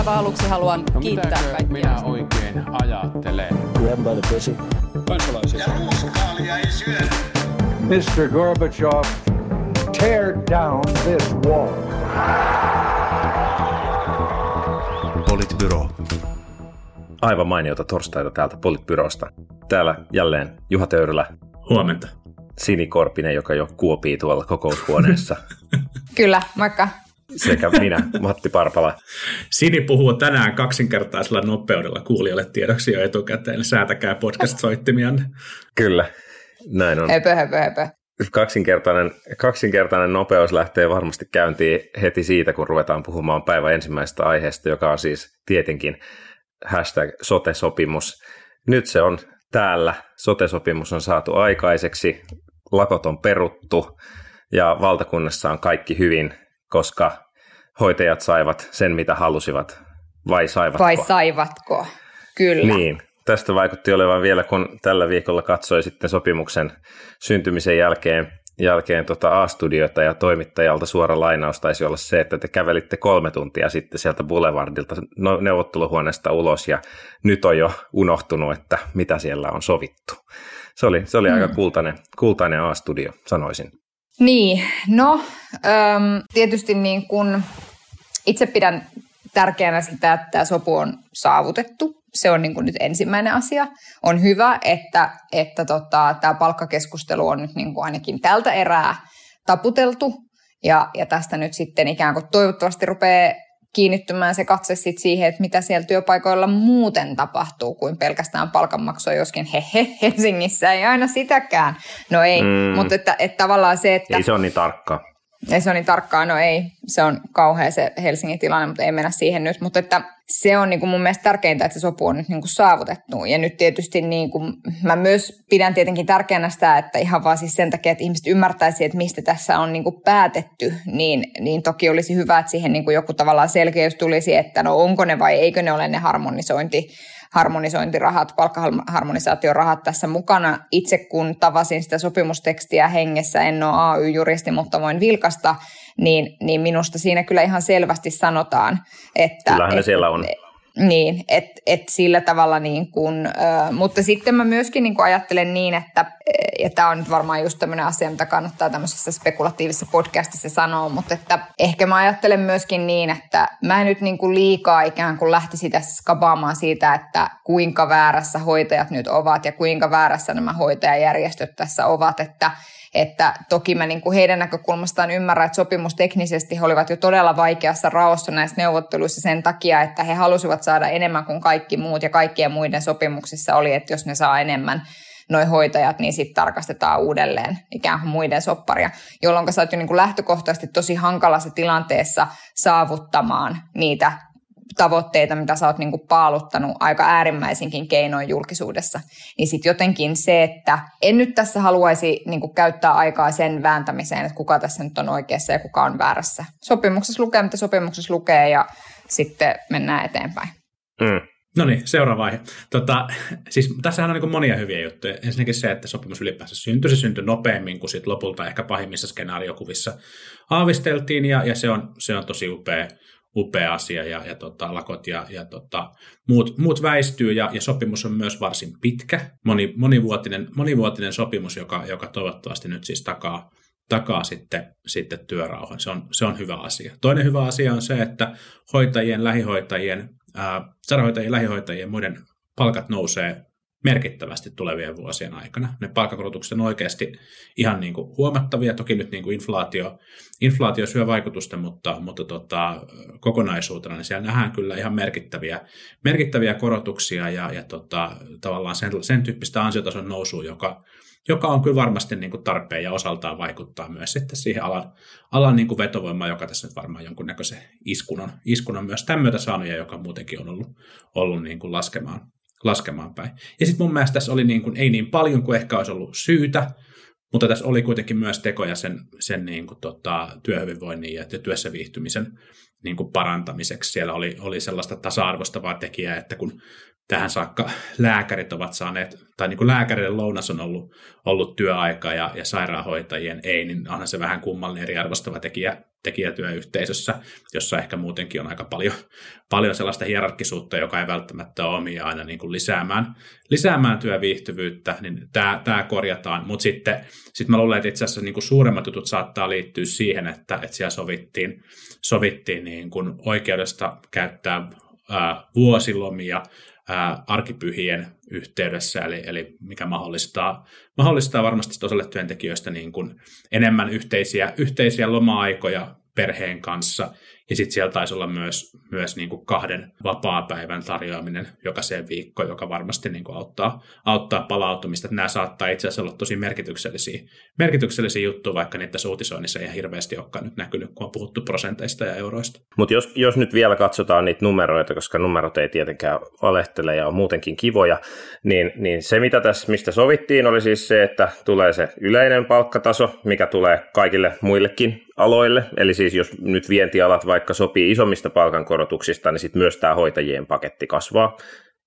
aivan aluksi haluan No kiittää kaikkia. minä oikein ajattelen? Grab by the pussy. kansalaisia. Ja ruuskaalia ei syödä. Mr. Gorbachev, tear down this wall. Politbyro. Aivan mainiota torstaita täältä Politbyrosta. Täällä jälleen Juha Töyrylä, Huomenta. Sini Korpinen, joka jo kuopii tuolla kokoushuoneessa, Kyllä, moikka. Sekä minä, Matti Parpala. Sini puhuu tänään kaksinkertaisella nopeudella kuulijoille tiedoksi jo etukäteen. Säätäkää podcast-soittimianne. Kyllä, näin on. Höpö, höpö, höpö. Kaksinkertainen, kaksinkertainen nopeus lähtee varmasti käyntiin heti siitä, kun ruvetaan puhumaan päivän ensimmäisestä aiheesta, joka on siis tietenkin hashtag sote-sopimus. Nyt se on täällä, sote-sopimus on saatu aikaiseksi, lakot on peruttu ja valtakunnassa on kaikki hyvin, koska hoitajat saivat sen, mitä halusivat, vai saivatko? Vai saivatko? Kyllä. Niin, tästä vaikutti olevan vielä, kun tällä viikolla katsoi sitten sopimuksen syntymisen jälkeen, jälkeen tota A-studiota ja toimittajalta suora lainaus taisi olla se, että te kävelitte kolme tuntia sitten sieltä Boulevardilta no- neuvotteluhuoneesta ulos ja nyt on jo unohtunut, että mitä siellä on sovittu. Se oli, se oli mm. aika kultainen, kultainen A-studio, sanoisin. Niin, no äm, tietysti niin kun itse pidän tärkeänä sitä, että tämä sopu on saavutettu. Se on niin kun nyt ensimmäinen asia. On hyvä, että, että tota, tämä palkkakeskustelu on nyt niin kuin ainakin tältä erää taputeltu. Ja, ja tästä nyt sitten ikään kuin toivottavasti rupeaa kiinnittymään se katse sit siihen, että mitä siellä työpaikoilla muuten tapahtuu kuin pelkästään palkanmaksua, joskin he, he Helsingissä ei aina sitäkään. No ei, Mm. mutta että, että tavallaan se, että... Ei se ole niin tarkkaa. Ei se on niin tarkkaa, no ei, se on kauhea se Helsingin tilanne, mutta ei mennä siihen nyt. Mutta että se on niin kuin mun mielestä tärkeintä, että se sopu on nyt niin kuin saavutettu. Ja nyt tietysti niin kuin, mä myös pidän tietenkin tärkeänä sitä, että ihan vaan siis sen takia, että ihmiset ymmärtäisi, että mistä tässä on niin kuin päätetty, niin, niin toki olisi hyvä, että siihen niin kuin joku tavallaan selkeys tulisi, että no onko ne vai eikö ne ole ne harmonisointi, harmonisointirahat, palkkaharmonisaatiorahat tässä mukana. Itse kun tavasin sitä sopimustekstiä hengessä, en ole AY-juristi, mutta voin vilkasta, niin, niin minusta siinä kyllä ihan selvästi sanotaan, että... Kyllähän ne siellä on. Niin, että et sillä tavalla niin kuin, mutta sitten mä myöskin niin kuin ajattelen niin, että, ja tämä on nyt varmaan just tämmöinen asia, mitä kannattaa tämmöisessä spekulatiivisessa podcastissa sanoa, mutta että ehkä mä ajattelen myöskin niin, että mä en nyt niin kuin liikaa ikään kuin lähtisi tässä skabaamaan siitä, että kuinka väärässä hoitajat nyt ovat ja kuinka väärässä nämä hoitajajärjestöt tässä ovat, että että toki mä niin kuin heidän näkökulmastaan ymmärrän, että sopimusteknisesti he olivat jo todella vaikeassa raossa näissä neuvotteluissa sen takia, että he halusivat saada enemmän kuin kaikki muut ja kaikkien muiden sopimuksissa oli, että jos ne saa enemmän noin hoitajat, niin sitten tarkastetaan uudelleen ikään kuin muiden sopparia, jolloin sä oot jo niin kuin lähtökohtaisesti tosi hankalassa tilanteessa saavuttamaan niitä tavoitteita, mitä sä oot niinku paaluttanut aika äärimmäisinkin keinoin julkisuudessa. Niin sitten jotenkin se, että en nyt tässä haluaisi niinku käyttää aikaa sen vääntämiseen, että kuka tässä nyt on oikeassa ja kuka on väärässä. Sopimuksessa lukee, mitä sopimuksessa lukee ja sitten mennään eteenpäin. Mm. No niin, seuraava aihe. Tota, siis tässähän on niin monia hyviä juttuja. Ensinnäkin se, että sopimus ylipäänsä syntyi. Se syntyi nopeammin kuin sit lopulta ehkä pahimmissa skenaariokuvissa aavisteltiin, ja, ja se, on, se on tosi upea, upea asia, ja, ja tota, lakot ja, ja tota, muut, muut väistyy, ja, ja sopimus on myös varsin pitkä, moni, monivuotinen, monivuotinen sopimus, joka, joka toivottavasti nyt siis takaa, takaa sitten, sitten työrauhan. Se on, se on hyvä asia. Toinen hyvä asia on se, että hoitajien, lähihoitajien, ää, sairaanhoitajien, lähihoitajien muiden palkat nousee merkittävästi tulevien vuosien aikana. Ne palkankorotukset on oikeasti ihan niin kuin huomattavia. Toki nyt niin kuin inflaatio, inflaatio syö vaikutusta, mutta, mutta tota, kokonaisuutena niin siellä nähdään kyllä ihan merkittäviä, merkittäviä korotuksia ja, ja tota, tavallaan sen, sen tyyppistä ansiotason nousua, joka, joka on kyllä varmasti niin kuin tarpeen ja osaltaan vaikuttaa myös sitten siihen alan, alan niin kuin vetovoimaan, joka tässä nyt varmaan jonkunnäköisen iskun on, iskun on myös tämän myötä saanut ja joka muutenkin on ollut, ollut niin kuin laskemaan, laskemaan päin. Ja sitten mun mielestä tässä oli niin kuin, ei niin paljon kuin ehkä olisi ollut syytä, mutta tässä oli kuitenkin myös tekoja sen, sen niin kuin tota, työhyvinvoinnin ja työssä viihtymisen niin kuin parantamiseksi. Siellä oli, oli sellaista tasa-arvostavaa tekijää, että kun tähän saakka lääkärit ovat saaneet, tai niin kuin lääkärille lounas on ollut, ollut työaika ja, ja sairaanhoitajien ei, niin onhan se vähän kummallinen eriarvostava tekijä, tekijätyöyhteisössä, jossa ehkä muutenkin on aika paljon, paljon sellaista hierarkisuutta, joka ei välttämättä ole omia aina niin kuin lisäämään, lisäämään työviihtyvyyttä, niin tämä, tämä korjataan. Mutta sitten sit mä luulen, että itse asiassa niin kuin suuremmat jutut saattaa liittyä siihen, että, että siellä sovittiin, sovittiin niin kuin oikeudesta käyttää ää, vuosilomia arkipyhien yhteydessä, eli, eli mikä mahdollistaa, mahdollistaa varmasti osalle työntekijöistä niin kuin enemmän yhteisiä, yhteisiä loma-aikoja perheen kanssa, ja sitten siellä taisi olla myös, myös niin kuin kahden vapaa-päivän tarjoaminen jokaiseen viikko, joka varmasti niin kuin auttaa, auttaa palautumista. Nämä saattaa itse asiassa olla tosi merkityksellisiä, merkityksellisiä juttuja, vaikka niitä uutisoinnissa ei ihan hirveästi olekaan nyt näkynyt, kun on puhuttu prosenteista ja euroista. Mutta jos, jos nyt vielä katsotaan niitä numeroita, koska numerot ei tietenkään valehtele ja on muutenkin kivoja, niin, niin se mitä tässä, mistä sovittiin, oli siis se, että tulee se yleinen palkkataso, mikä tulee kaikille muillekin aloille. Eli siis jos nyt vientialat vaikka sopii isommista palkankorotuksista, niin sitten myös tämä hoitajien paketti kasvaa,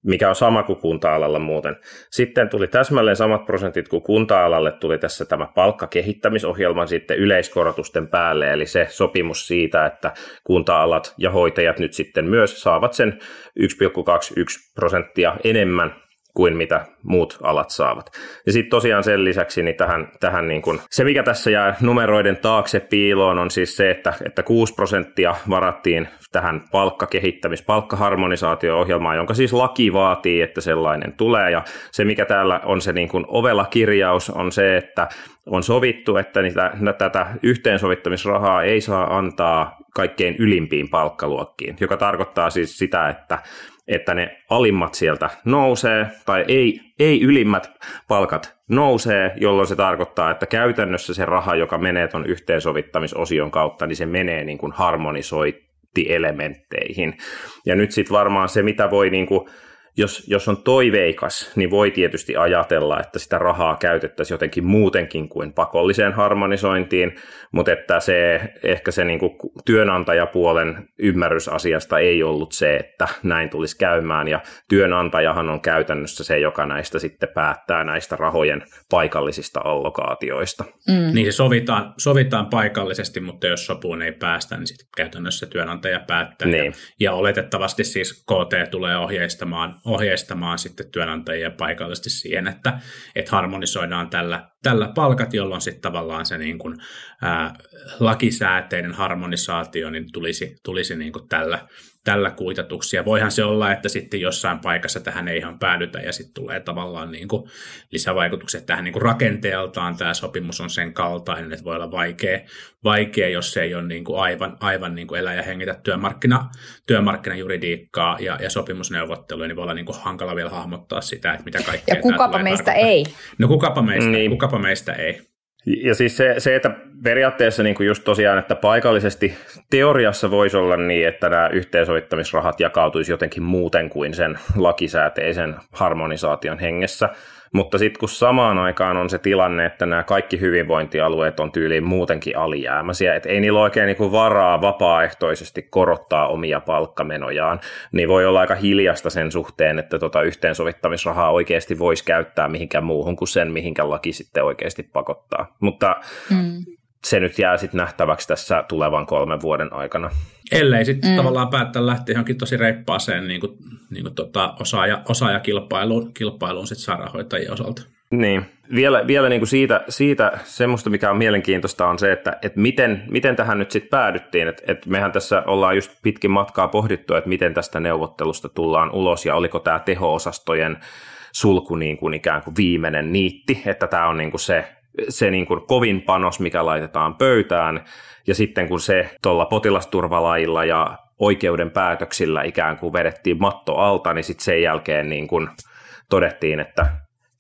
mikä on sama kuin kunta-alalla muuten. Sitten tuli täsmälleen samat prosentit kuin kunta-alalle tuli tässä tämä palkkakehittämisohjelma sitten yleiskorotusten päälle, eli se sopimus siitä, että kunta-alat ja hoitajat nyt sitten myös saavat sen 1,21 prosenttia enemmän kuin mitä muut alat saavat. Ja sitten tosiaan sen lisäksi niin tähän, tähän niin kun, se, mikä tässä jää numeroiden taakse piiloon, on siis se, että, että 6 prosenttia varattiin tähän palkkakehittämis-, palkkaharmonisaatio-ohjelmaan, jonka siis laki vaatii, että sellainen tulee. Ja se, mikä täällä on se niin kun ovela kirjaus, on se, että on sovittu, että niitä, tätä yhteensovittamisrahaa ei saa antaa kaikkein ylimpiin palkkaluokkiin, joka tarkoittaa siis sitä, että että ne alimmat sieltä nousee, tai ei, ei ylimmät palkat nousee, jolloin se tarkoittaa, että käytännössä se raha, joka menee tuon yhteensovittamisosion kautta, niin se menee niin kuin harmonisointielementteihin. Ja nyt sitten varmaan se, mitä voi niin kuin jos, jos on toiveikas, niin voi tietysti ajatella, että sitä rahaa käytettäisiin jotenkin muutenkin kuin pakolliseen harmonisointiin, mutta että se ehkä se niin kuin työnantajapuolen ymmärrys asiasta ei ollut se, että näin tulisi käymään, ja työnantajahan on käytännössä se, joka näistä sitten päättää näistä rahojen paikallisista allokaatioista. Mm. Niin se sovitaan, sovitaan paikallisesti, mutta jos sopuun ei päästä, niin sitten käytännössä työnantaja päättää. Niin. Ja, ja oletettavasti siis KT tulee ohjeistamaan ohjeistamaan sitten työnantajia paikallisesti siihen, että, että harmonisoidaan tällä, tällä palkat, jolloin sitten tavallaan se niin kuin, ää, lakisääteinen harmonisaatio niin tulisi, tulisi niin kuin tällä, tällä kuitatuksi. Ja voihan se olla, että sitten jossain paikassa tähän ei ihan päädytä ja sitten tulee tavallaan niin kuin lisävaikutuksia tähän niin kuin rakenteeltaan. Tämä sopimus on sen kaltainen, että voi olla vaikea, vaikea jos se ei ole niin kuin aivan, aivan niin kuin elä ja hengitä työmarkkina, työmarkkinajuridiikkaa ja, ja sopimusneuvotteluja, niin voi olla niin kuin hankala vielä hahmottaa sitä, että mitä kaikkea Ja kukapa meistä tarkoittaa. ei. No kukapa meistä, niin. kukapa meistä ei. Ja siis se, se että periaatteessa niin kuin just tosiaan, että paikallisesti teoriassa voisi olla niin, että nämä yhteensovittamisrahat jakautuisi jotenkin muuten kuin sen lakisääteisen harmonisaation hengessä, mutta sitten kun samaan aikaan on se tilanne, että nämä kaikki hyvinvointialueet on tyyliin muutenkin alijäämäisiä, että ei niillä oikein niin varaa vapaaehtoisesti korottaa omia palkkamenojaan, niin voi olla aika hiljasta sen suhteen, että tota yhteensovittamisrahaa oikeasti voisi käyttää mihinkään muuhun kuin sen, mihinkä laki sitten oikeasti pakottaa. Mutta mm se nyt jää sitten nähtäväksi tässä tulevan kolmen vuoden aikana. Ellei sitten mm. tavallaan päättää lähteä johonkin tosi reippaaseen niin kuin, niin kuin tota, osaaja, osaajakilpailuun kilpailuun sit sairaanhoitajien osalta. Niin. Vielä, vielä niin kuin siitä, siitä semmoista, mikä on mielenkiintoista, on se, että, että miten, miten tähän nyt sitten päädyttiin. Että, että mehän tässä ollaan just pitkin matkaa pohdittu, että miten tästä neuvottelusta tullaan ulos ja oliko tämä teho-osastojen sulku niin kuin ikään kuin viimeinen niitti, että tämä on niin kuin se se niin kuin kovin panos, mikä laitetaan pöytään, ja sitten kun se tuolla potilasturvalailla ja oikeuden päätöksillä ikään kuin vedettiin matto alta, niin sitten sen jälkeen niin kuin todettiin, että,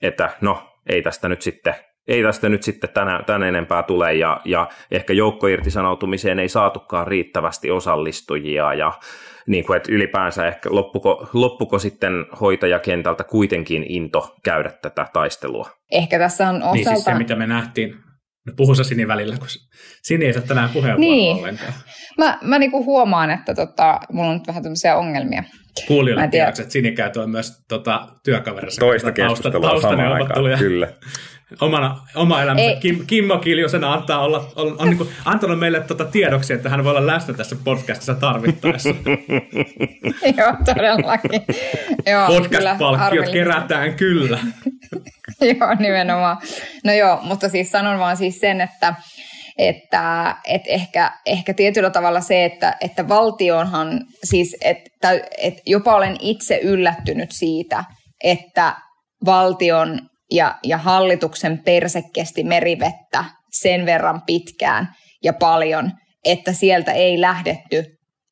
että no ei tästä nyt sitten ei tästä nyt sitten tänä, tänä enempää tule ja, ja ehkä joukkoirtisanoutumiseen ei saatukaan riittävästi osallistujia ja niin kuin, että ylipäänsä ehkä loppuko, loppuko sitten hoitajakentältä kuitenkin into käydä tätä taistelua? Ehkä tässä on osalta... Niin siis se, mitä me nähtiin, No puhu sä Sini välillä, kun Sini ei saa tänään puheenvuoroa Niin. ollenkaan. Mä, mä niinku huomaan, että tota, mulla on nyt vähän tämmöisiä ongelmia. Kuulijoille tiedoksi, että Sini käy tuo myös tota, työkaverissa. Toista tausta- keskustelua samaan aikaan, kyllä. Omana, oma elämänsä. Kim, Kimmo Kiljusena antaa olla, on, on niin kuin, antanut meille tota tiedoksi, että hän voi olla läsnä tässä podcastissa tarvittaessa. Joo, todellakin. Joo, kyllä, Podcast-palkkiot harmillista. kerätään kyllä. joo, nimenomaan. No joo, mutta siis sanon vaan siis sen, että, että, että ehkä, ehkä tietyllä tavalla se, että, että valtionhan, siis että, että jopa olen itse yllättynyt siitä, että valtion ja, ja hallituksen perse kesti merivettä sen verran pitkään ja paljon, että sieltä ei lähdetty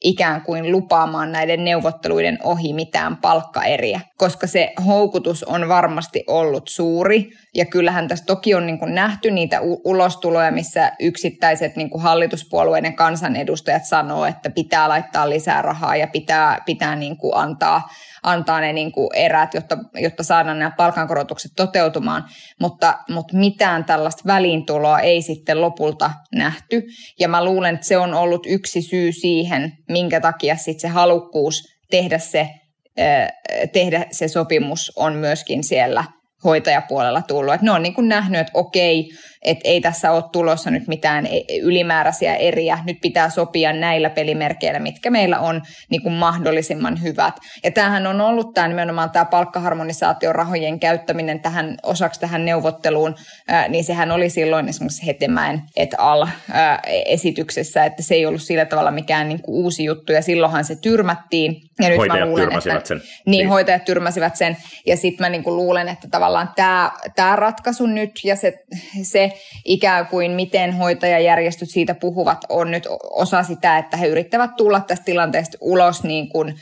ikään kuin lupaamaan näiden neuvotteluiden ohi mitään palkkaeriä, koska se houkutus on varmasti ollut suuri. Ja kyllähän tässä toki on niin kuin nähty niitä u- ulostuloja, missä yksittäiset niin kuin hallituspuolueiden kansanedustajat sanoo, että pitää laittaa lisää rahaa ja pitää, pitää niin kuin antaa, antaa ne niin kuin erät, jotta, jotta saadaan nämä palkankorotukset toteutumaan. Mutta, mutta mitään tällaista väliintuloa ei sitten lopulta nähty. Ja mä luulen, että se on ollut yksi syy siihen, minkä takia sitten se halukkuus tehdä se, tehdä se sopimus on myöskin siellä hoitajapuolella tullut. Et ne on niin kuin nähnyt, että okei, että ei tässä ole tulossa nyt mitään e- ylimääräisiä eriä. Nyt pitää sopia näillä pelimerkeillä, mitkä meillä on niin kuin mahdollisimman hyvät. Ja tämähän on ollut tämä nimenomaan tämä palkkaharmonisaation rahojen käyttäminen tähän osaksi tähän neuvotteluun, ää, niin sehän oli silloin esimerkiksi Hetemäen et al. ää, esityksessä, että se ei ollut sillä tavalla mikään niin kuin uusi juttu, ja silloinhan se tyrmättiin. Ja nyt Hoitajat luulen, tyrmäsivät että, sen. Niin, Siis. hoitajat tyrmäsivät sen. Ja sitten mä niinku luulen, että tavallaan tämä tää ratkaisu nyt ja se, se ikään kuin miten hoitajajärjestöt siitä puhuvat on nyt osa sitä, että he yrittävät tulla tästä tilanteesta ulos niin kuin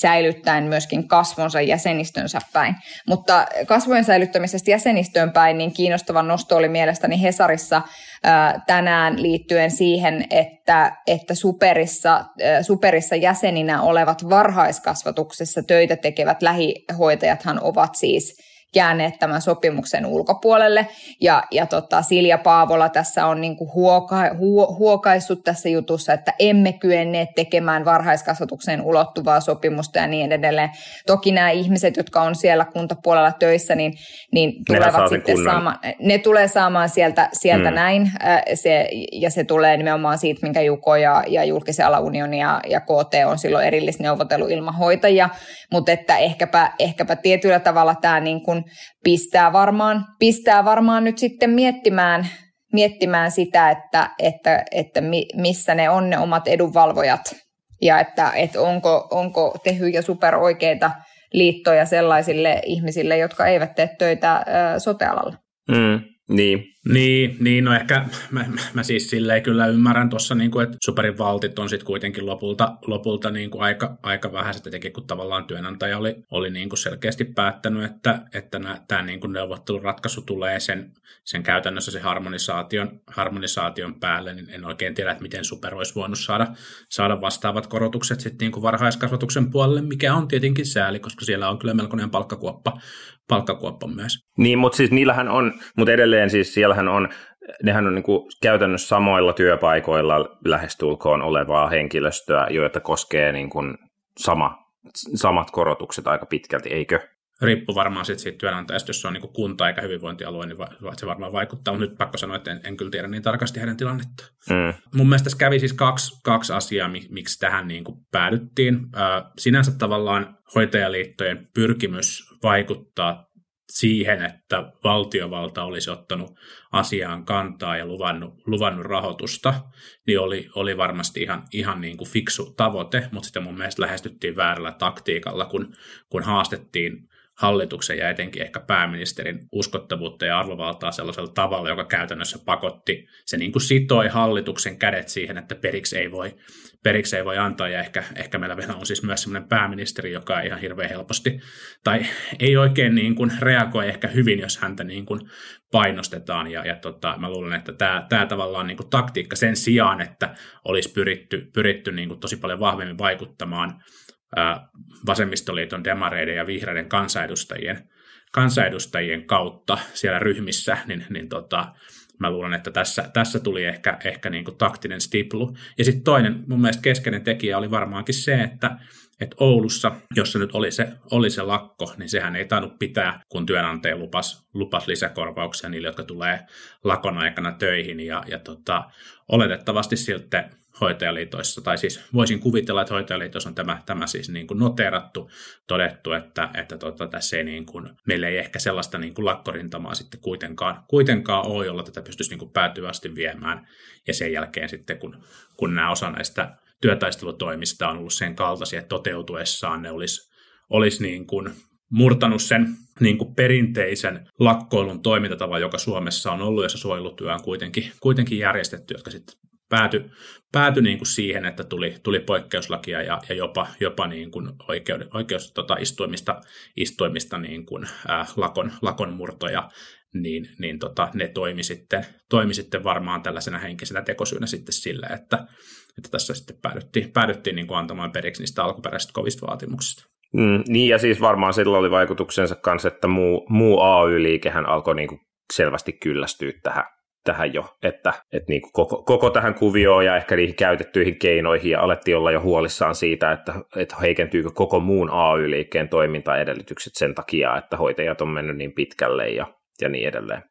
säilyttäen myöskin kasvonsa jäsenistönsä päin. Mutta kasvojen säilyttämisestä jäsenistöön päin, niin kiinnostava nosto oli mielestäni Hesarissa ää, tänään liittyen siihen, että, että superissa, superissa jäseninä olevat varhaiskasvatuksessa töitä tekevät lähihoitajathan ovat siis jääneet tämän sopimuksen ulkopuolelle. Ja, ja tota, Silja Paavola tässä on niinku huoka, huo, huokaissut tässä jutussa, että emme kyenneet tekemään varhaiskasvatukseen ulottuvaa sopimusta ja niin edelleen. Toki nämä ihmiset, jotka on siellä kuntapuolella töissä, niin, niin tulevat sitten saamaan, ne tulee saamaan sieltä, sieltä Mm. mm. näin, se, ja se tulee nimenomaan siitä, minkä Juko ja, ja julkisen alaunioni ja, ja KT on silloin erillisneuvotellut ilman hoitajia, mutta että ehkäpä, ehkäpä tietyllä tavalla tämä niin kuin pistää, varmaan, pistää varmaan nyt sitten miettimään, miettimään sitä, että, että, että mi, missä ne on ne omat edunvalvojat ja että, että onko, onko Tehy ja Super oikeita liittoja sellaisille ihmisille, jotka eivät tee töitä sote-alalla. Mm, niin. Niin, niin, no ehkä mä, mä, siis silleen kyllä ymmärrän tuossa, niin kuin, että superin valtit on sitten kuitenkin lopulta, lopulta niin kuin aika, aika vähäiset, etenkin kun tavallaan työnantaja oli, oli niin kuin selkeästi päättänyt, että, että tämä niin kuin neuvotteluratkaisu tulee sen, sen käytännössä se harmonisaation, harmonisaation päälle, niin en oikein tiedä, että miten super olisi voinut saada, saada vastaavat korotukset sitten niin kuin varhaiskasvatuksen puolelle, mikä on tietenkin sääli, koska siellä on kyllä melkoinen palkkakuoppa, palkkakuoppa myös. Niin, mutta siis niillähän on, mutta edelleen siis siellähän on, nehän on niinku käytännössä samoilla työpaikoilla lähestulkoon olevaa henkilöstöä, joita koskee niinku sama, samat korotukset aika pitkälti, eikö? Riippuu varmaan sit siitä työnantajasta, jos se on niin kunta eikä hyvinvointialue, niin va- se varmaan vaikuttaa, mutta nyt pakko sanoa, että en, en kyllä tiedä niin tarkasti heidän tilannettaan. Mm. Mun mielestä tässä kävi siis kaksi, kaksi asiaa, mi- miksi tähän niin kuin päädyttiin. Ö, sinänsä tavallaan hoitajaliittojen pyrkimys vaikuttaa siihen, että valtiovalta olisi ottanut asiaan kantaa ja luvannut, luvannut rahoitusta, niin oli, oli varmasti ihan, ihan niin kuin fiksu tavoite, mutta sitten mun mielestä lähestyttiin väärällä taktiikalla, kun, kun haastettiin hallituksen ja etenkin ehkä pääministerin uskottavuutta ja arvovaltaa sellaisella tavalla, joka käytännössä pakotti, se niin kuin sitoi hallituksen kädet siihen, että periksi ei voi, periksi ei voi antaa, ja ehkä, ehkä meillä vielä on siis myös sellainen pääministeri, joka ei ihan hirveän helposti, tai ei oikein niin kuin reagoi ehkä hyvin, jos häntä niin kuin painostetaan, ja, ja tota, mä luulen, että tämä, tämä tavallaan niin kuin taktiikka sen sijaan, että olisi pyritty, pyritty niin kuin tosi paljon vahvemmin vaikuttamaan vasemmistoliiton, demareiden ja vihreiden kansanedustajien, kansanedustajien kautta siellä ryhmissä, niin, niin tota, mä luulen, että tässä, tässä tuli ehkä, ehkä niin kuin taktinen stiplu. Ja sitten toinen mun mielestä keskeinen tekijä oli varmaankin se, että että Oulussa, jossa nyt oli se, oli se lakko, niin sehän ei tainnut pitää, kun työnantaja lupas, lupas lisäkorvauksia niille, jotka tulee lakon aikana töihin. Ja, ja tota, oletettavasti siltä hoitajaliitoissa, tai siis voisin kuvitella, että hoitajaliitoissa on tämä, tämä siis niin kuin noterattu, todettu, että, että tota, tässä ei niin kuin, meillä ei ehkä sellaista niin kuin lakkorintamaa sitten kuitenkaan, kuitenkaan ole, jolla tätä pystyisi niin kuin päätyvästi viemään, ja sen jälkeen sitten, kun, kun nämä osa näistä työtaistelutoimista on ollut sen kaltaisia, että toteutuessaan ne olisi, olisi niin kuin murtanut sen niin kuin perinteisen lakkoilun toimintatavan, joka Suomessa on ollut, jossa suojelutyö on kuitenkin, kuitenkin järjestetty, jotka sitten päätyi pääty niin kuin siihen, että tuli, tuli poikkeuslakia ja, ja jopa, jopa niin kuin oikeuden, oikeus tota, istuimista, istuimista niin kuin, ää, lakon, lakon murtoja, niin, niin tota, ne toimi sitten, toimi sitten varmaan tällaisena henkisenä tekosyynä sitten sille, että, että tässä sitten päädyttiin, päädyttiin niin kuin antamaan periksi niistä alkuperäisistä kovista vaatimuksista. Mm, niin ja siis varmaan sillä oli vaikutuksensa kanssa, että muu, muu AY-liikehän alkoi niin kuin selvästi kyllästyä tähän, tähän jo, että, että niin kuin koko, koko tähän kuvioon ja ehkä niihin käytettyihin keinoihin ja alettiin olla jo huolissaan siitä, että, että heikentyykö koko muun AY-liikkeen toimintaedellytykset sen takia, että hoitajat on mennyt niin pitkälle ja, ja niin edelleen.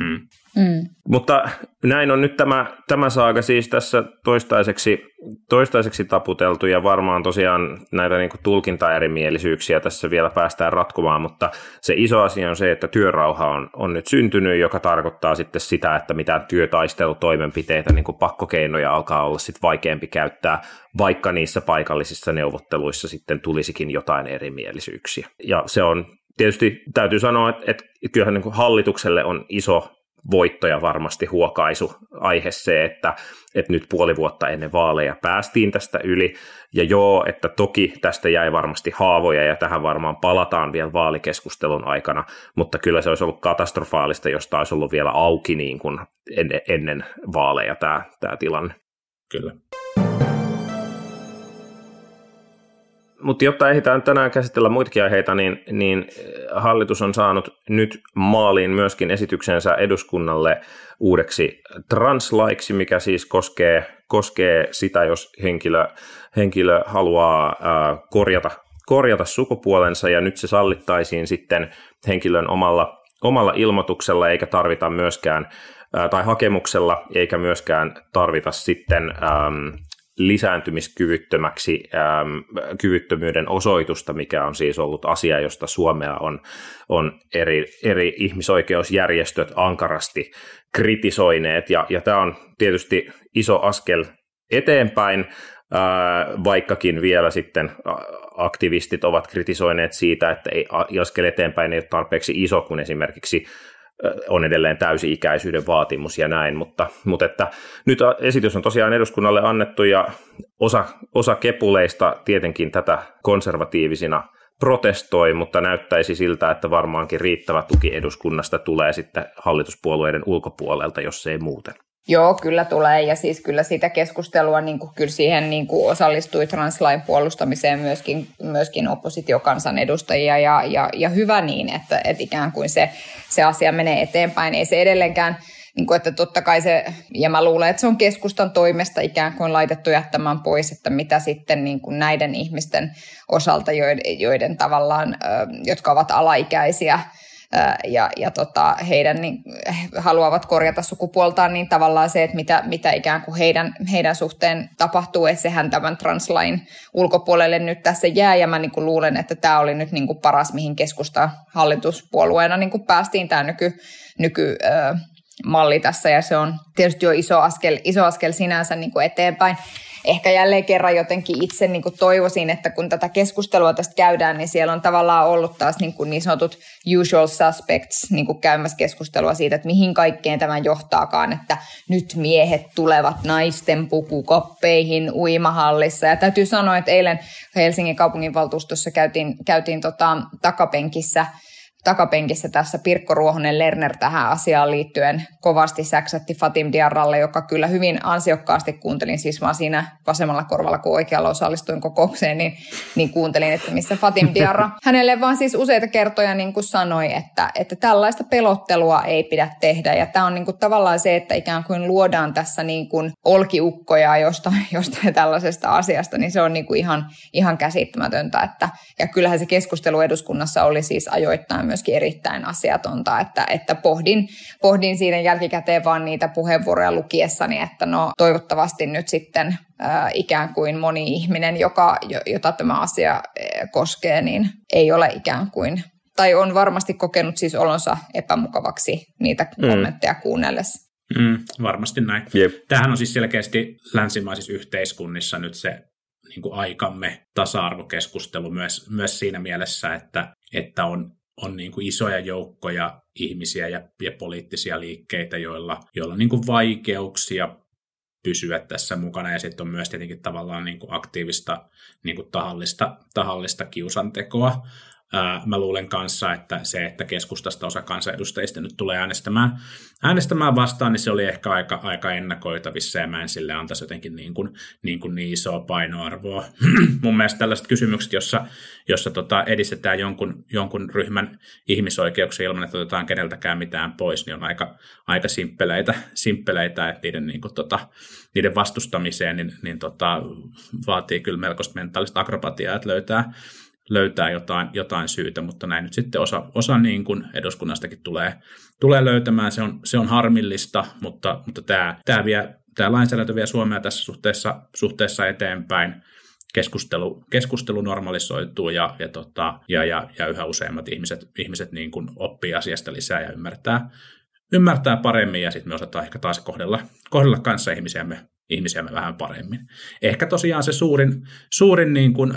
Mm. Mm. Mutta näin on nyt tämä, tämä saaga siis tässä toistaiseksi, toistaiseksi taputeltu ja varmaan tosiaan näitä niin tulkintaerimielisyyksiä tässä vielä päästään ratkomaan, mutta se iso asia on se, että työrauha on, on nyt syntynyt, joka tarkoittaa sitten sitä, että mitään työtaistelutoimenpiteitä, niin kuin pakkokeinoja alkaa olla sitten vaikeampi käyttää, vaikka niissä paikallisissa neuvotteluissa sitten tulisikin jotain erimielisyyksiä. Ja se on tietysti täytyy sanoa, että, että kyllähän niin hallitukselle on iso voitto ja varmasti huokaisu aihe se, että, että nyt puoli vuotta ennen vaaleja päästiin tästä yli. Ja joo, että toki tästä jäi varmasti haavoja ja tähän varmaan palataan vielä vaalikeskustelun aikana, mutta kyllä se olisi ollut katastrofaalista, jos tämä olisi ollut vielä auki niin kuin ennen vaaleja tämä, tämä tilanne. Kyllä. Mutta jotta ehditään tänään käsitellä muitakin aiheita, niin, niin eh, hallitus on saanut nyt maaliin myöskin esityksensä eduskunnalle uudeksi translaiksi, mikä siis koskee, koskee sitä, jos henkilö, henkilö haluaa ää, korjata, korjata sukupuolensa, ja nyt se sallittaisiin sitten henkilön omalla, omalla ilmoituksella, eikä tarvita myöskään tai hakemuksella, eikä myöskään tarvita sitten lisääntymiskyvyttömäksi ähm, kyvyttömyyden osoitusta, mikä on siis ollut asia, josta Suomea on, on eri, eri ihmisoikeusjärjestöt ankarasti kritisoineet. Ja, ja tämä on tietysti iso askel eteenpäin, äh, vaikkakin vielä sitten aktivistit ovat kritisoineet siitä, että ei, askel eteenpäin ei ole tarpeeksi iso, kun esimerkiksi on edelleen täysi-ikäisyyden vaatimus ja näin, mutta, mutta että nyt esitys on tosiaan eduskunnalle annettu ja osa, osa kepuleista tietenkin tätä konservatiivisina protestoi, mutta näyttäisi siltä, että varmaankin riittävä tuki eduskunnasta tulee sitten hallituspuolueiden ulkopuolelta, jos ei muuten. Joo, kyllä tulee ja siis kyllä sitä keskustelua, niin kuin, kyllä siihen niin kuin osallistui translain puolustamiseen myöskin, myöskin oppositiokansanedustajia ja, ja, ja hyvä niin, että, että ikään kuin se, se asia menee eteenpäin. Ei se edelleenkään, niin kuin, että totta kai se, ja mä luulen, että se on keskustan toimesta ikään kuin laitettu jättämään pois, että mitä sitten niin kuin näiden ihmisten osalta, joiden, joiden tavallaan, jotka ovat alaikäisiä, ja, ja tota, heidän niin, haluavat korjata sukupuoltaan, niin tavallaan se, että mitä, mitä ikään kuin heidän, heidän suhteen tapahtuu, että sehän tämän translain ulkopuolelle nyt tässä jää, ja mä niin kuin luulen, että tämä oli nyt niin kuin paras, mihin keskusta hallituspuolueena niin kuin päästiin. Tämä nyky, nyky malli tässä, ja se on tietysti jo iso askel, iso askel sinänsä niin kuin eteenpäin ehkä jälleen kerran jotenkin itse niin kuin toivoisin, että kun tätä keskustelua tästä käydään, niin siellä on tavallaan ollut taas niin, kuin niin sanotut usual suspects niin kuin käymässä keskustelua siitä, että mihin kaikkeen tämä johtaakaan, että nyt miehet tulevat naisten pukukoppeihin uimahallissa. Ja täytyy sanoa, että eilen Helsingin kaupunginvaltuustossa käytiin, käytiin tota, takapenkissä takapenkissä tässä Pirkko Ruohonen Lerner tähän asiaan liittyen kovasti säksätti Fatim Diarralle, joka kyllä hyvin ansiokkaasti kuuntelin siis vaan siinä vasemmalla korvalla, kun oikealla osallistuin kokoukseen, niin, niin kuuntelin, että missä Fatim Diarra hänelle vaan siis useita kertoja niin kuin sanoi, että, että tällaista pelottelua ei pidä tehdä. Ja tämä on niin kuin tavallaan se, että ikään kuin luodaan tässä niin kuin olkiukkoja jostain, jostain tällaisesta asiasta, niin se on niin kuin ihan, ihan käsittämätöntä. Että, ja kyllähän se keskustelu eduskunnassa oli siis ajoittain myöskin erittäin asiatonta, että, että pohdin, pohdin siinä jälkikäteen vaan niitä puheenvuoroja lukiessani, että no toivottavasti nyt sitten äh, ikään kuin moni ihminen, joka, jota tämä asia koskee, niin ei ole ikään kuin tai on varmasti kokenut siis olonsa epämukavaksi niitä mm. kommentteja kuunnellessa. Mm, varmasti näin. Yep. Tämähän on siis selkeästi länsimaisissa yhteiskunnissa nyt se niin kuin aikamme tasa-arvokeskustelu myös, myös siinä mielessä, että, että on, on niin kuin isoja joukkoja ihmisiä ja, ja poliittisia liikkeitä, joilla, joilla on niin kuin vaikeuksia pysyä tässä mukana. Ja sitten on myös tietenkin tavallaan niin kuin aktiivista niin kuin tahallista, tahallista kiusantekoa. Mä luulen kanssa, että se, että keskustasta osa kansanedustajista nyt tulee äänestämään, äänestämään vastaan, niin se oli ehkä aika, aika ennakoitavissa ja mä en sille antaisi jotenkin niin, kuin, niin, kuin niin isoa painoarvoa. Mun mielestä tällaiset kysymykset, jossa, jossa tota edistetään jonkun, jonkun ryhmän ihmisoikeuksia ilman, että otetaan keneltäkään mitään pois, niin on aika, aika simppeleitä, simppeleitä että niiden, niin kuin, tota, niiden vastustamiseen niin, niin tota, vaatii kyllä melkoista mentaalista akrobatiaa, että löytää, löytää jotain, jotain syytä, mutta näin nyt sitten osa, osa niin kuin eduskunnastakin tulee, tulee löytämään. Se on, se on harmillista, mutta, mutta tämä, tämä, vie, tämä lainsäädäntö vie Suomea tässä suhteessa, suhteessa eteenpäin. Keskustelu, keskustelu normalisoituu ja, ja, tota, ja, ja, ja yhä useammat ihmiset, ihmiset niin kuin oppii asiasta lisää ja ymmärtää, ymmärtää paremmin ja sitten me osataan ehkä taas kohdella, kohdella kanssa ihmisiämme, ihmisiämme vähän paremmin. Ehkä tosiaan se suurin, suurin niin kuin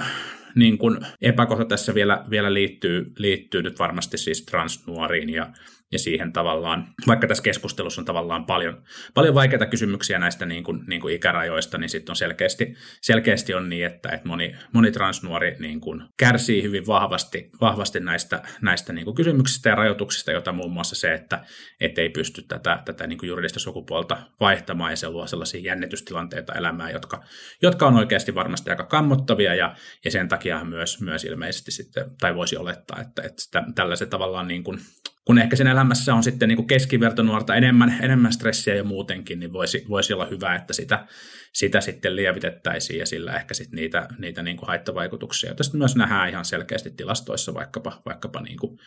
niin kuin epäkohta tässä vielä, vielä liittyy, liittyy nyt varmasti siis transnuoriin ja ja siihen tavallaan, vaikka tässä keskustelussa on tavallaan paljon, paljon vaikeita kysymyksiä näistä niin kuin, niin kuin ikärajoista, niin sitten on selkeästi, selkeästi on niin, että, että moni, moni transnuori niin kuin kärsii hyvin vahvasti, vahvasti näistä, näistä niin kuin kysymyksistä ja rajoituksista, joita muun muassa se, että et ei pysty tätä, tätä niin kuin juridista sukupuolta vaihtamaan, ja se luo sellaisia jännitystilanteita elämään, jotka, jotka on oikeasti varmasti aika kammottavia, ja, ja sen takia myös, myös ilmeisesti sitten, tai voisi olettaa, että, että tällaiset tavallaan niin kuin kun ehkä sen elämässä on sitten niin keskivertonuorta enemmän, enemmän stressiä jo muutenkin, niin voisi, voisi olla hyvä, että sitä, sitä sitten lievitettäisiin ja sillä ehkä sitten niitä, niitä niin kuin haittavaikutuksia, sitten myös nähdään ihan selkeästi tilastoissa vaikkapa, vaikkapa niin kuin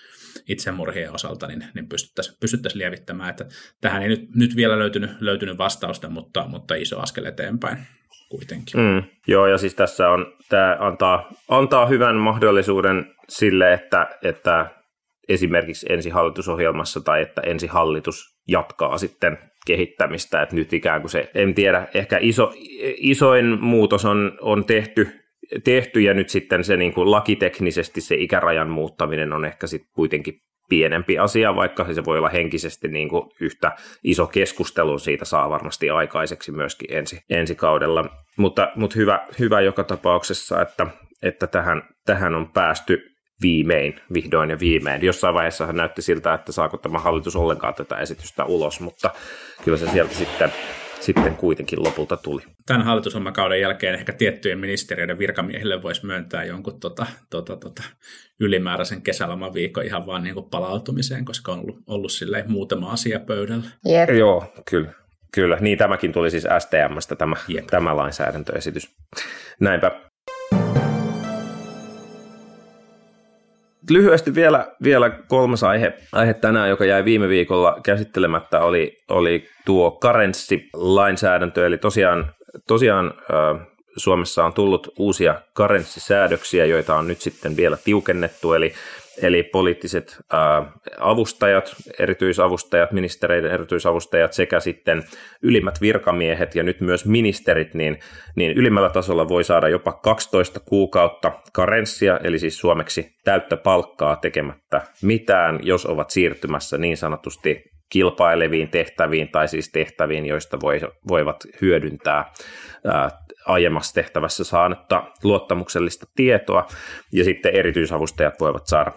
itsemurhien osalta, niin, niin pystyttäisiin, pystyttäisiin lievittämään. Että tähän ei nyt, nyt vielä löytynyt, löytynyt vastausta, mutta, mutta iso askel eteenpäin kuitenkin. Mm, joo, ja siis tässä on, tämä antaa, antaa hyvän mahdollisuuden sille, että, että esimerkiksi ensi hallitusohjelmassa tai että ensi hallitus jatkaa sitten kehittämistä, että nyt ikään kuin se, en tiedä, ehkä iso, isoin muutos on, on tehty, tehty ja nyt sitten se niin kuin lakiteknisesti se ikärajan muuttaminen on ehkä sitten kuitenkin pienempi asia, vaikka se voi olla henkisesti niin kuin yhtä iso keskustelu siitä saa varmasti aikaiseksi myöskin ensi, ensi kaudella. Mutta, mutta hyvä, hyvä joka tapauksessa, että, että tähän, tähän on päästy viimein, vihdoin ja viimein. Jossain vaiheessa hän näytti siltä, että saako tämä hallitus ollenkaan tätä esitystä ulos, mutta kyllä se sieltä sitten, sitten kuitenkin lopulta tuli. Tämän hallitusohjelmakauden jälkeen ehkä tiettyjen ministeriöiden virkamiehille voisi myöntää jonkun tota, tota, tota, ylimääräisen kesälomaviikon ihan vaan niin kuin palautumiseen, koska on ollut, ollut muutama asia pöydällä. Yep. Joo, kyllä. Kyllä, niin tämäkin tuli siis STMstä tämä, yep. tämä lainsäädäntöesitys. Näinpä lyhyesti vielä, vielä kolmas aihe, aihe tänään, joka jäi viime viikolla käsittelemättä, oli, oli tuo karenssilainsäädäntö. Eli tosiaan, tosiaan Suomessa on tullut uusia karenssisäädöksiä, joita on nyt sitten vielä tiukennettu, eli eli poliittiset ää, avustajat, erityisavustajat, ministereiden erityisavustajat sekä sitten ylimmät virkamiehet ja nyt myös ministerit, niin, niin ylimmällä tasolla voi saada jopa 12 kuukautta karenssia, eli siis suomeksi täyttä palkkaa tekemättä mitään, jos ovat siirtymässä niin sanotusti kilpaileviin tehtäviin tai siis tehtäviin, joista voi, voivat hyödyntää ää, aiemmassa tehtävässä saanutta luottamuksellista tietoa, ja sitten erityisavustajat voivat saada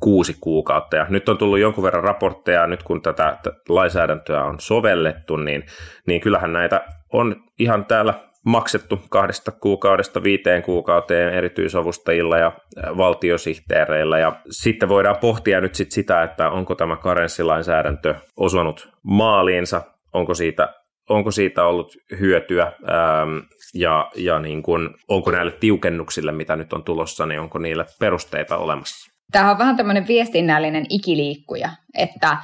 kuusi kuukautta. Ja nyt on tullut jonkun verran raportteja, nyt kun tätä lainsäädäntöä on sovellettu, niin, niin kyllähän näitä on ihan täällä maksettu kahdesta kuukaudesta viiteen kuukauteen erityisavustajilla ja valtiosihteereillä. Ja sitten voidaan pohtia nyt sit sitä, että onko tämä karenssilainsäädäntö osunut maaliinsa, onko siitä onko siitä ollut hyötyä ähm, ja, ja niin kuin, onko näille tiukennuksille, mitä nyt on tulossa, niin onko niille perusteita olemassa? Tämä on vähän tämmöinen viestinnällinen ikiliikkuja, että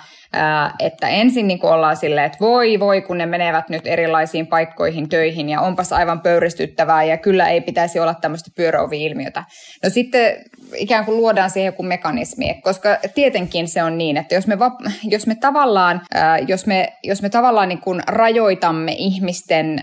että ensin niin ollaan silleen, että voi voi, kun ne menevät nyt erilaisiin paikkoihin töihin ja onpas aivan pöyristyttävää ja kyllä ei pitäisi olla tämmöistä pyöräovi-ilmiötä. No sitten ikään kuin luodaan siihen joku mekanismi, koska tietenkin se on niin, että jos me, jos me tavallaan, jos me, jos me tavallaan niin kuin rajoitamme ihmisten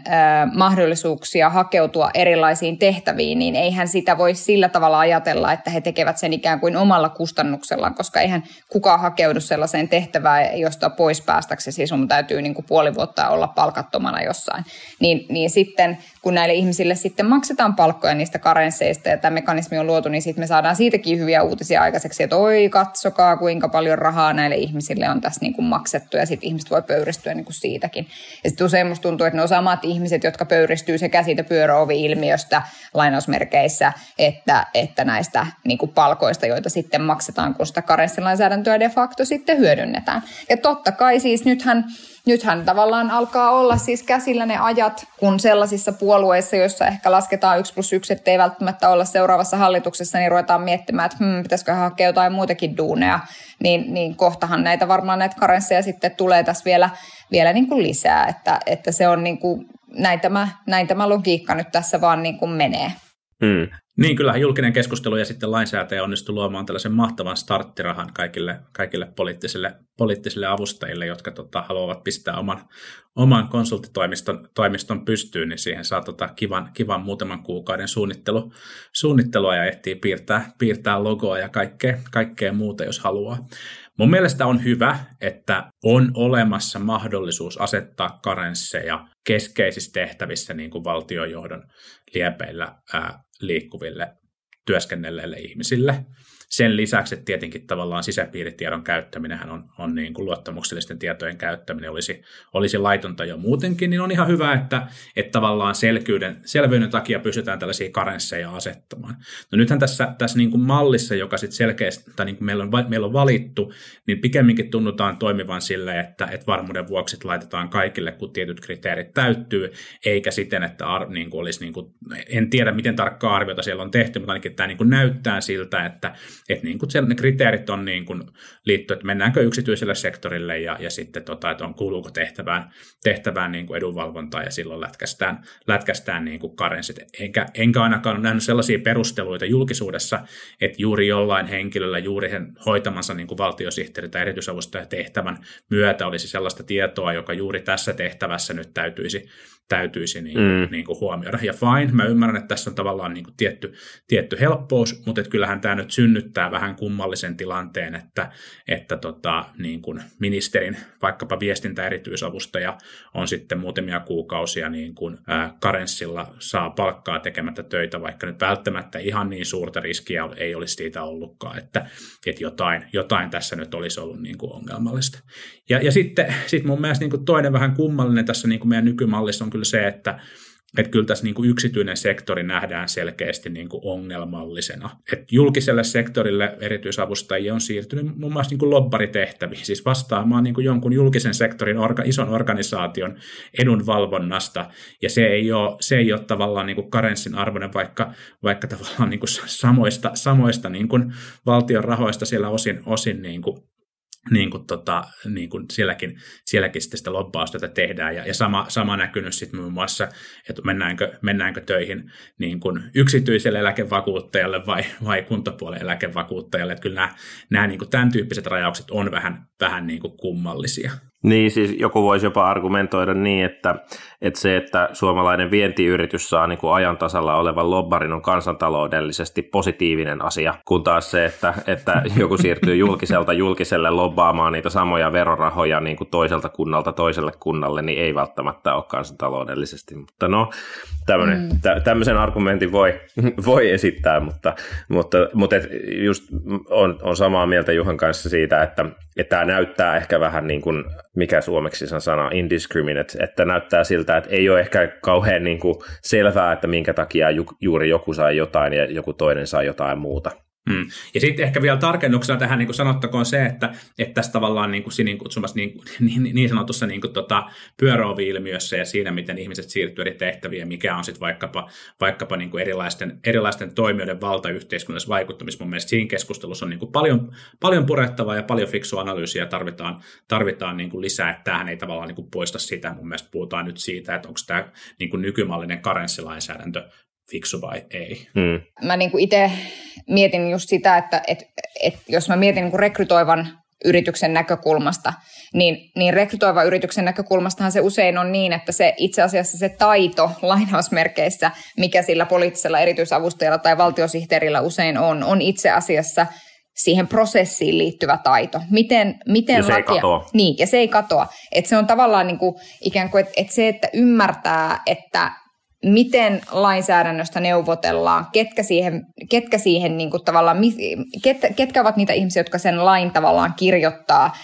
mahdollisuuksia hakeutua erilaisiin tehtäviin, niin eihän sitä voi sillä tavalla ajatella, että he tekevät sen ikään kuin omalla kustannuksellaan, koska eihän kukaan hakeudu sellaiseen tehtävään, josta pois päästäksesi sun täytyy niin kuin puoli vuotta olla palkattomana jossain. Niin, niin sitten kun näille ihmisille sitten maksetaan palkkoja niistä karensseista ja tämä mekanismi on luotu, niin sitten me saadaan siitäkin hyviä uutisia aikaiseksi, että oi katsokaa kuinka paljon rahaa näille ihmisille on tässä niin kuin maksettu ja sitten ihmiset voi pöyristyä niin kuin siitäkin. Ja sitten usein musta tuntuu, että ne on samat ihmiset, jotka pöyristyy sekä siitä pyöräovi-ilmiöstä lainausmerkeissä, että, että näistä niin kuin palkoista, joita sitten maksetaan, kun sitä karenssilainsäädäntöä de facto sitten hyödynnetään. Ja totta kai siis nythän nythän tavallaan alkaa olla siis käsillä ne ajat, kun sellaisissa puolueissa, joissa ehkä lasketaan 1 plus 1, ettei välttämättä olla seuraavassa hallituksessa, niin ruvetaan miettimään, että hmm, pitäisikö hakea jotain muitakin duuneja, niin, niin kohtahan näitä varmaan näitä karensseja sitten tulee tässä vielä, vielä niin kuin lisää, että, että se on niin kuin, näin, tämä, näin tämä logiikka nyt tässä vaan niin kuin menee. Hmm. Niin, kyllähän julkinen keskustelu ja sitten lainsäätäjä onnistui luomaan tällaisen mahtavan starttirahan kaikille, kaikille poliittisille, poliittisille avustajille, jotka tota, haluavat pistää oman, oman konsulttitoimiston toimiston pystyyn, niin siihen saa tota, kivan, kivan muutaman kuukauden suunnittelu, suunnittelua ja ehtii piirtää, piirtää logoa ja kaikkea, kaikkea muuta, jos haluaa. Mun mielestä on hyvä, että on olemassa mahdollisuus asettaa karensseja keskeisissä tehtävissä niin kuin valtiojohdon liepeillä ää, liikkuville työskennelleille ihmisille. Sen lisäksi, että tietenkin tavallaan sisäpiiritiedon käyttäminen on, on niin kuin luottamuksellisten tietojen käyttäminen olisi, olisi laitonta jo muutenkin, niin on ihan hyvä, että, että tavallaan selkyyden, selvyyden takia pystytään tällaisia karensseja asettamaan. No nythän tässä, tässä niin kuin mallissa, joka sitten selkeästi, tai niin kuin meillä, on, meillä on valittu, niin pikemminkin tunnutaan toimivan sille, että, että varmuuden vuoksi laitetaan kaikille, kun tietyt kriteerit täyttyy, eikä siten, että ar, niin kuin olisi, niin kuin, en tiedä miten tarkkaa arviota siellä on tehty, mutta ainakin tämä niin kuin näyttää siltä, että että niin kuin ne kriteerit on niin kuin liittyy, että mennäänkö yksityiselle sektorille ja, ja sitten tota, että on, kuuluuko tehtävään, tehtävään niin kuin edunvalvontaa ja silloin lätkästään, lätkästään niin kuin karensit. Enkä, enkä ainakaan ole nähnyt sellaisia perusteluita julkisuudessa, että juuri jollain henkilöllä juuri sen hoitamansa niin kuin valtiosihteeri tai erityisavustaja tehtävän myötä olisi sellaista tietoa, joka juuri tässä tehtävässä nyt täytyisi, täytyisi niin, mm. niin kuin huomioida. Ja fine, mä ymmärrän, että tässä on tavallaan niin kuin tietty, tietty helppous, mutta että kyllähän tämä nyt synnyttää vähän kummallisen tilanteen, että, että tota, niin kuin ministerin vaikkapa viestintäerityisavustaja on sitten muutamia kuukausia niin kuin, ää, karenssilla saa palkkaa tekemättä töitä, vaikka nyt välttämättä ihan niin suurta riskiä ei olisi siitä ollutkaan, että, että jotain, jotain tässä nyt olisi ollut niin kuin ongelmallista. Ja, ja sitten sit mun mielestä niin kuin toinen vähän kummallinen tässä niin kuin meidän nykymallissa on kyllä se, että että kyllä tässä niin kuin yksityinen sektori nähdään selkeästi niin kuin ongelmallisena. Et julkiselle sektorille erityisavustajia on siirtynyt muun muassa niin kuin lobbaritehtäviin, siis vastaamaan niin kuin jonkun julkisen sektorin orga, ison organisaation edunvalvonnasta, ja se ei ole, se ei ole tavallaan niin kuin karenssin arvoinen, vaikka, vaikka tavallaan niin kuin samoista, samoista niin kuin valtion rahoista siellä osin, osin niin kuin niin kuin tota, niin kuin sielläkin, sielläkin sitten sitä lobbausta tehdään. Ja, ja sama, sama näkynyt sitten muun muassa, että mennäänkö, mennäänkö töihin niin kuin yksityiselle eläkevakuuttajalle vai, vai kuntapuolen eläkevakuuttajalle. Että kyllä nämä, nämä niin kuin tämän tyyppiset rajaukset on vähän, vähän niin kuin kummallisia. Niin, siis joku voisi jopa argumentoida niin, että, että se, että suomalainen vientiyritys saa niin kuin ajan tasalla olevan lobbarin on kansantaloudellisesti positiivinen asia, kun taas se, että, että joku siirtyy julkiselta julkiselle lobbaamaan niitä samoja verorahoja niin kuin toiselta kunnalta toiselle kunnalle, niin ei välttämättä ole kansantaloudellisesti. Mutta no, tämmönen, mm. tä, tämmöisen argumentin voi, voi esittää, mutta, mutta, mutta et just on, on samaa mieltä Juhan kanssa siitä, että, että tämä näyttää ehkä vähän niin kuin mikä suomeksi sen sana, indiscriminate, että näyttää siltä, että ei ole ehkä kauhean niin kuin selvää, että minkä takia ju, juuri joku sai jotain ja joku toinen sai jotain muuta. Hmm. Ja sitten ehkä vielä tarkennuksena tähän niin kuin sanottakoon se, että, että tässä tavallaan niin kuin, niin kutsumassa niin, niin, niin sanotussa niin kuin, tota, pyöröovi-ilmiössä ja siinä, miten ihmiset siirtyy eri tehtäviin, mikä on sitten vaikkapa, vaikkapa niin kuin erilaisten, erilaisten toimijoiden valta yhteiskunnassa vaikuttamista. Mun mielestä siinä keskustelussa on niin kuin paljon, paljon purettavaa ja paljon fiksua analyysiä tarvitaan, tarvitaan niin kuin lisää, että tämähän ei tavallaan niin kuin poista sitä. Mun mielestä puhutaan nyt siitä, että onko tämä niin kuin nykymallinen karenssilainsäädäntö fiksu vai ei. Mm. Mä niin itse mietin just sitä, että et, et jos mä mietin niin rekrytoivan yrityksen näkökulmasta, niin, niin rekrytoivan yrityksen näkökulmastahan se usein on niin, että se itse asiassa se taito lainausmerkeissä, mikä sillä poliittisella erityisavustajalla tai valtiosihteerillä usein on, on itse asiassa siihen prosessiin liittyvä taito. Miten, miten ja se lakia, ei katoa. Niin, ja se ei katoa. Et se on tavallaan niin kuin, ikään kuin, että et se, että ymmärtää, että miten lainsäädännöstä neuvotellaan, ketkä siihen, ketkä siihen niin kuin tavallaan, ketkä, ketkä ovat niitä ihmisiä, jotka sen lain tavallaan kirjoittaa,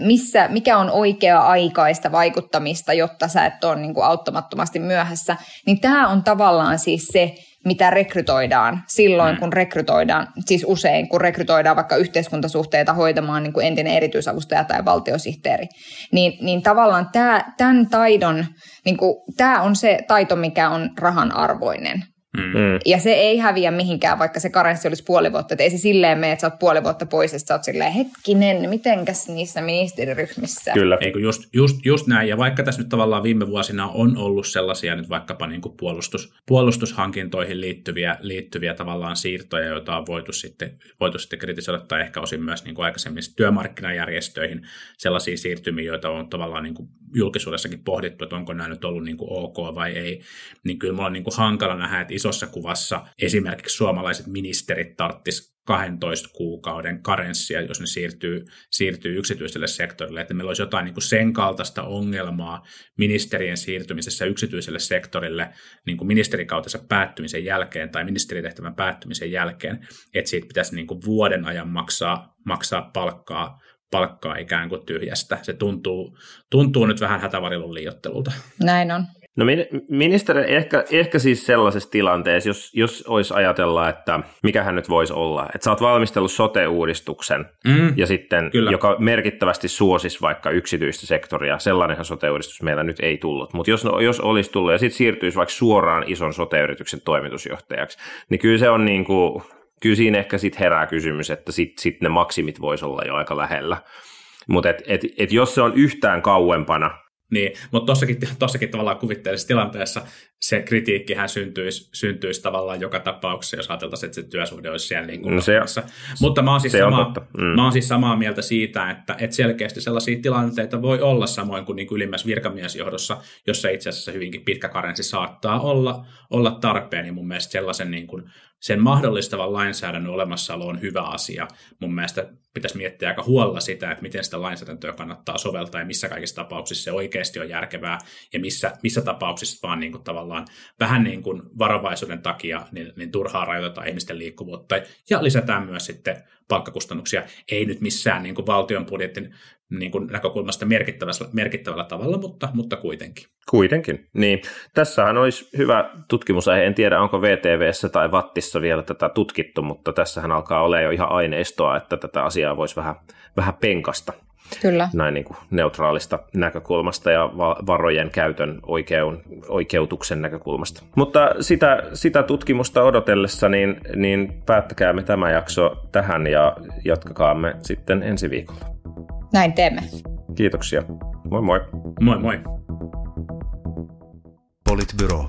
missä, mikä on oikea-aikaista vaikuttamista, jotta sä et ole niin kuin auttamattomasti myöhässä, niin tämä on tavallaan siis se, mitä rekrytoidaan silloin, mm. kun rekrytoidaan, siis usein, kun rekrytoidaan vaikka yhteiskuntasuhteita hoitamaan niin kuin entinen erityisavustaja tai valtiosihteeri, niin, niin tavallaan tämä, tämän taidon, niin kuin, tämä on se taito, mikä on rahan arvoinen. Mm. mm. Ja se ei häviä mihinkään, vaikka se karenssi olisi puoli vuotta. Et ei se silleen mene, että sä oot puoli vuotta pois ja sä oot silleen, hetkinen, mitenkäs niissä ministeriryhmissä. Kyllä. Eikö just, just, just näin. Ja vaikka tässä nyt tavallaan viime vuosina on ollut sellaisia nyt vaikkapa niin kuin puolustus, puolustushankintoihin liittyviä, liittyviä tavallaan siirtoja, joita on voitu sitten, voitu sitten kritisoida tai ehkä osin myös niin kuin aikaisemmin työmarkkinajärjestöihin sellaisia siirtymiä, joita on tavallaan niin kuin julkisuudessakin pohdittu, että onko nämä nyt ollut niin kuin ok vai ei, niin kyllä mulla on niin kuin hankala nähdä, että isossa kuvassa esimerkiksi suomalaiset ministerit tarttis 12 kuukauden karenssia, jos ne siirtyy, siirtyy yksityiselle sektorille, että meillä olisi jotain niin kuin sen kaltaista ongelmaa ministerien siirtymisessä yksityiselle sektorille niin kuin ministerikautensa päättymisen jälkeen tai ministeritehtävän päättymisen jälkeen, että siitä pitäisi niin kuin vuoden ajan maksaa, maksaa palkkaa palkkaa ikään kuin tyhjästä. Se tuntuu, tuntuu nyt vähän hätävarilun liiottelulta. Näin on. No ministeri, ehkä, ehkä siis sellaisessa tilanteessa, jos, jos olisi ajatella, että mikähän nyt voisi olla, että sä oot valmistellut sote-uudistuksen mm, ja sitten, kyllä. joka merkittävästi suosisi vaikka yksityistä sektoria, sellainenhan sote-uudistus meillä nyt ei tullut, mutta jos, jos olisi tullut ja sitten siirtyisi vaikka suoraan ison sote-yrityksen toimitusjohtajaksi, niin kyllä se on niin kuin, kyllä siinä ehkä sitten herää kysymys, että sitten sit ne maksimit voisi olla jo aika lähellä. Mutta et, et, et jos se on yhtään kauempana, niin, mutta tossakin, tossakin tavallaan kuvitteellisessa tilanteessa se kritiikkihän syntyisi, syntyisi tavallaan joka tapauksessa, jos ajateltaisiin, että se työsuhde olisi siellä niin kuin no se, Mutta mä oon, siis samaa, mm. mä oon siis samaa mieltä siitä, että, että selkeästi sellaisia tilanteita voi olla samoin kuin, niin kuin ylimmässä virkamiesjohdossa, jossa itse asiassa hyvinkin pitkä karenssi saattaa olla, olla tarpeen, niin mun mielestä sellaisen niin kuin sen mahdollistavan lainsäädännön olemassaolo on hyvä asia. Mun mielestä pitäisi miettiä aika huolella sitä, että miten sitä lainsäädäntöä kannattaa soveltaa ja missä kaikissa tapauksissa se oikeasti on järkevää ja missä, missä tapauksissa vaan niin kuin tavallaan vähän niin kuin varovaisuuden takia niin, niin turhaa rajoitetaan ihmisten liikkuvuutta ja lisätään myös sitten palkkakustannuksia. Ei nyt missään niin kuin valtion budjetin niin kuin näkökulmasta merkittävällä, merkittävällä tavalla, mutta, mutta kuitenkin. Kuitenkin, niin. Tässähän olisi hyvä tutkimusaihe. En tiedä, onko VTVssä tai Vattissa vielä tätä tutkittu, mutta tässähän alkaa olla jo ihan aineistoa, että tätä asiaa voisi vähän, vähän penkasta. Kyllä. Näin niin kuin neutraalista näkökulmasta ja varojen käytön oikeun, oikeutuksen näkökulmasta. Mutta sitä, sitä tutkimusta odotellessa, niin, niin päättäkäämme tämä jakso tähän ja jatkakaamme sitten ensi viikolla. Näin teemme. Kiitoksia. Moi moi. Moi moi. Politbyro.